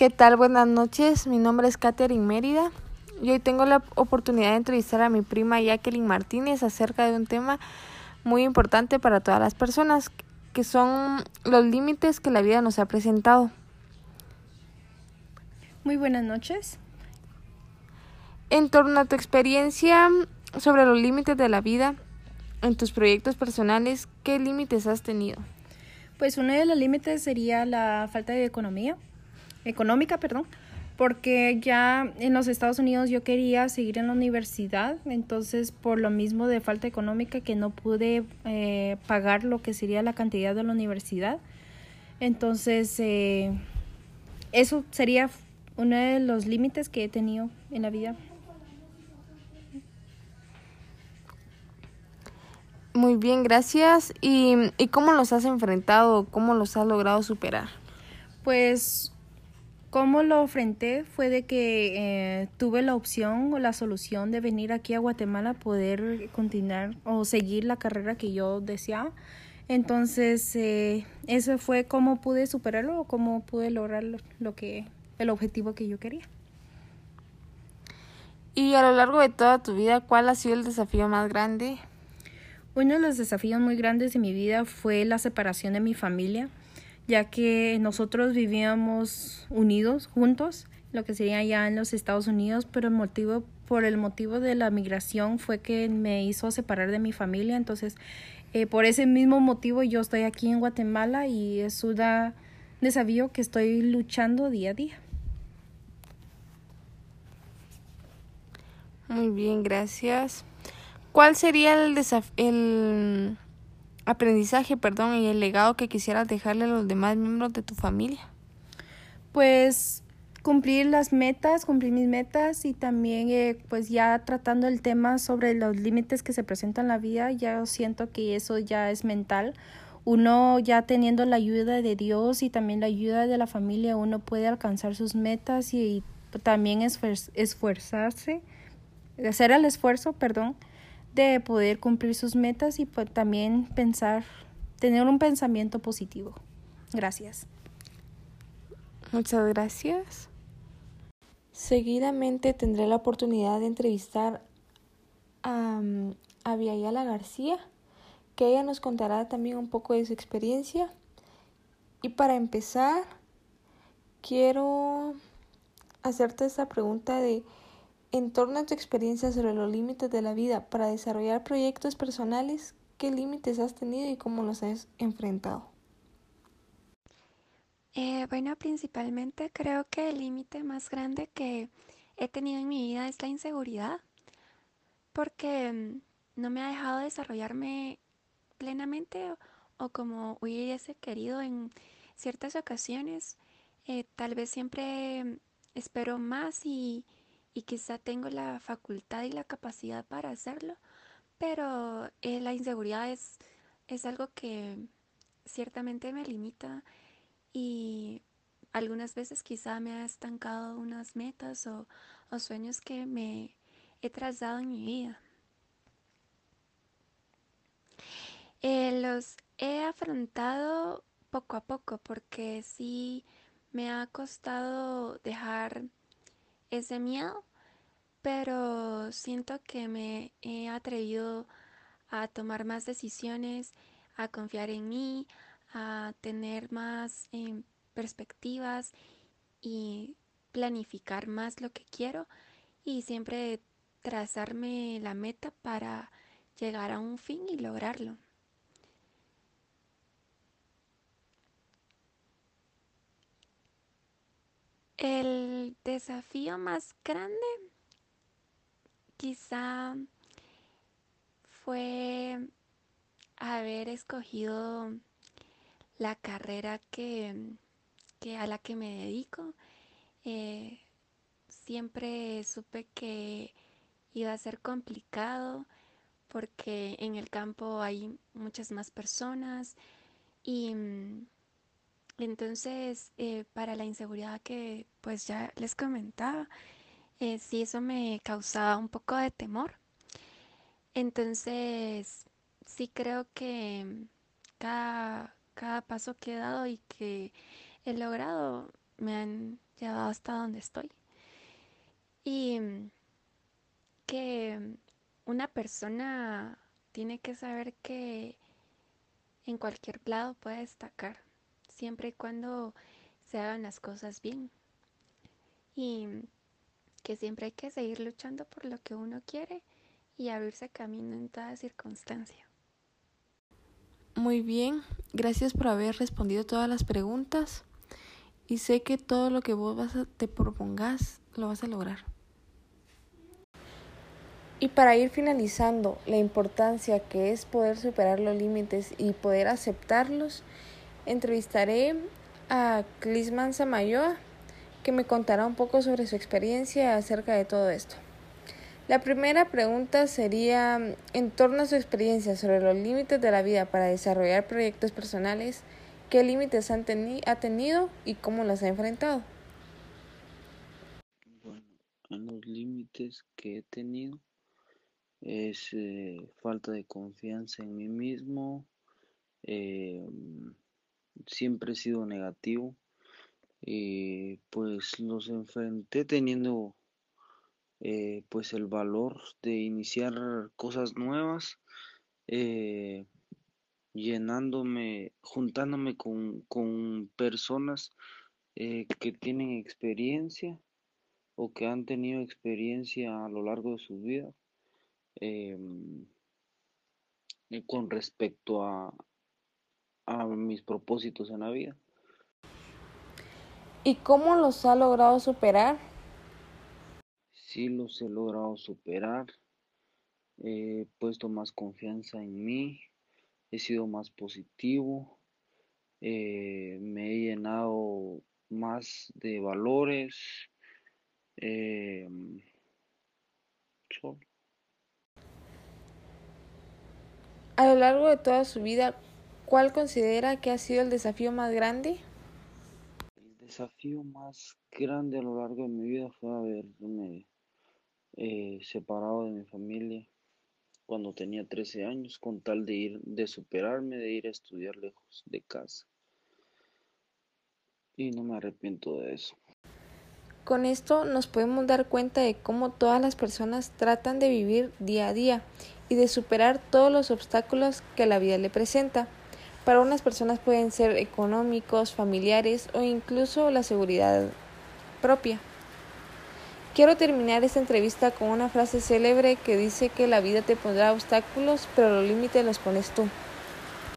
¿Qué tal? Buenas noches. Mi nombre es Katherine Mérida y hoy tengo la oportunidad de entrevistar a mi prima Jacqueline Martínez acerca de un tema muy importante para todas las personas, que son los límites que la vida nos ha presentado. Muy buenas noches. En torno a tu experiencia sobre los límites de la vida en tus proyectos personales, ¿qué límites has tenido? Pues uno de los límites sería la falta de economía, económica, perdón, porque ya en los Estados Unidos yo quería seguir en la universidad, entonces por lo mismo de falta económica que no pude eh, pagar lo que sería la cantidad de la universidad, entonces eh, eso sería uno de los límites que he tenido en la vida. Muy bien, gracias. ¿Y, ¿Y cómo los has enfrentado? ¿Cómo los has logrado superar? Pues cómo lo enfrenté fue de que eh, tuve la opción o la solución de venir aquí a Guatemala a poder continuar o seguir la carrera que yo deseaba. Entonces, eh, eso fue cómo pude superarlo o cómo pude lograr lo que, el objetivo que yo quería. Y a lo largo de toda tu vida, ¿cuál ha sido el desafío más grande? Uno de los desafíos muy grandes de mi vida fue la separación de mi familia, ya que nosotros vivíamos unidos, juntos, lo que sería ya en los Estados Unidos, pero el motivo, por el motivo de la migración fue que me hizo separar de mi familia, entonces eh, por ese mismo motivo yo estoy aquí en Guatemala y es un desafío que estoy luchando día a día. Muy bien, gracias. ¿Cuál sería el, el aprendizaje, perdón, y el legado que quisieras dejarle a los demás miembros de tu familia? Pues cumplir las metas, cumplir mis metas y también eh, pues ya tratando el tema sobre los límites que se presentan en la vida, ya siento que eso ya es mental. Uno ya teniendo la ayuda de Dios y también la ayuda de la familia, uno puede alcanzar sus metas y, también esforzarse, hacer el esfuerzo, perdón, de poder cumplir sus metas y pues, también pensar, tener un pensamiento positivo. Gracias. Muchas gracias. Seguidamente tendré la oportunidad de entrevistar a, a Viayala García, que ella nos contará también un poco de su experiencia. Y para empezar, quiero hacerte esta pregunta de en torno a tu experiencia sobre los límites de la vida para desarrollar proyectos personales, ¿qué límites has tenido y cómo los has enfrentado? Eh, bueno, principalmente creo que el límite más grande que he tenido en mi vida es la inseguridad, porque mm, no me ha dejado desarrollarme plenamente o, como hubiese querido en ciertas ocasiones. Eh, tal vez siempre espero más y y quizá tengo la facultad y la capacidad para hacerlo, pero eh, la inseguridad es, es algo que ciertamente me limita y algunas veces quizá me ha estancado unas metas o, o sueños que me he trazado en mi vida. Eh, los he afrontado poco a poco porque sí me ha costado dejar ese miedo, pero siento que me he atrevido a tomar más decisiones, a confiar en mí, a tener más em, perspectivas y planificar más lo que quiero y siempre trazarme la meta para llegar a un fin y lograrlo. El desafío más grande quizá fue haber escogido la carrera que, a la que me dedico. Eh, siempre supe que iba a ser complicado porque en el campo hay muchas más personas y entonces, eh, para la inseguridad que pues ya les comentaba, eh, sí eso me causaba un poco de temor. Entonces, sí creo que cada, cada paso que he dado y que he logrado me han llevado hasta donde estoy. Y que una persona tiene que saber que en cualquier lado puede destacar, siempre y cuando se hagan las cosas bien. Y que siempre hay que seguir luchando por lo que uno quiere y abrirse camino en toda circunstancia. Muy bien, gracias por haber respondido todas las preguntas y sé que todo lo que vos vas a, te propongas lo vas a lograr. Y para ir finalizando, la importancia que es poder superar los límites y poder aceptarlos, entrevistaré a Clisman Samayoa, que me contará un poco sobre su experiencia acerca de todo esto. La primera pregunta sería, en torno a su experiencia sobre los límites de la vida para desarrollar proyectos personales, ¿qué límites han ha tenido y cómo los ha enfrentado? Bueno, en los límites que he tenido es eh, falta de confianza en mí mismo, eh, siempre he sido negativo y pues los enfrenté teniendo eh, pues el valor de iniciar cosas nuevas, llenándome, juntándome con, con personas que tienen experiencia o que han tenido experiencia a lo largo de su vida Em, con respecto a, a mis propósitos en la vida. ¿Y cómo los ha logrado superar? Sí, los he logrado superar. He puesto más confianza en mí. He sido más positivo. Eh, me he llenado más de valores. Eh, A lo largo de toda su vida, ¿cuál considera que ha sido el desafío más grande? El desafío más grande a lo largo de mi vida fue haberme eh, separado de mi familia cuando tenía 13 años con tal de ir, de superarme, de ir a estudiar lejos de casa. Y no me arrepiento de eso. Con esto nos podemos dar cuenta de cómo todas las personas tratan de vivir día a día y de superar todos los obstáculos que la vida le presenta. Para unas personas pueden ser económicos, familiares o incluso la seguridad propia. Quiero terminar esta entrevista con una frase célebre que dice que la vida te pondrá obstáculos, pero los límites los pones tú.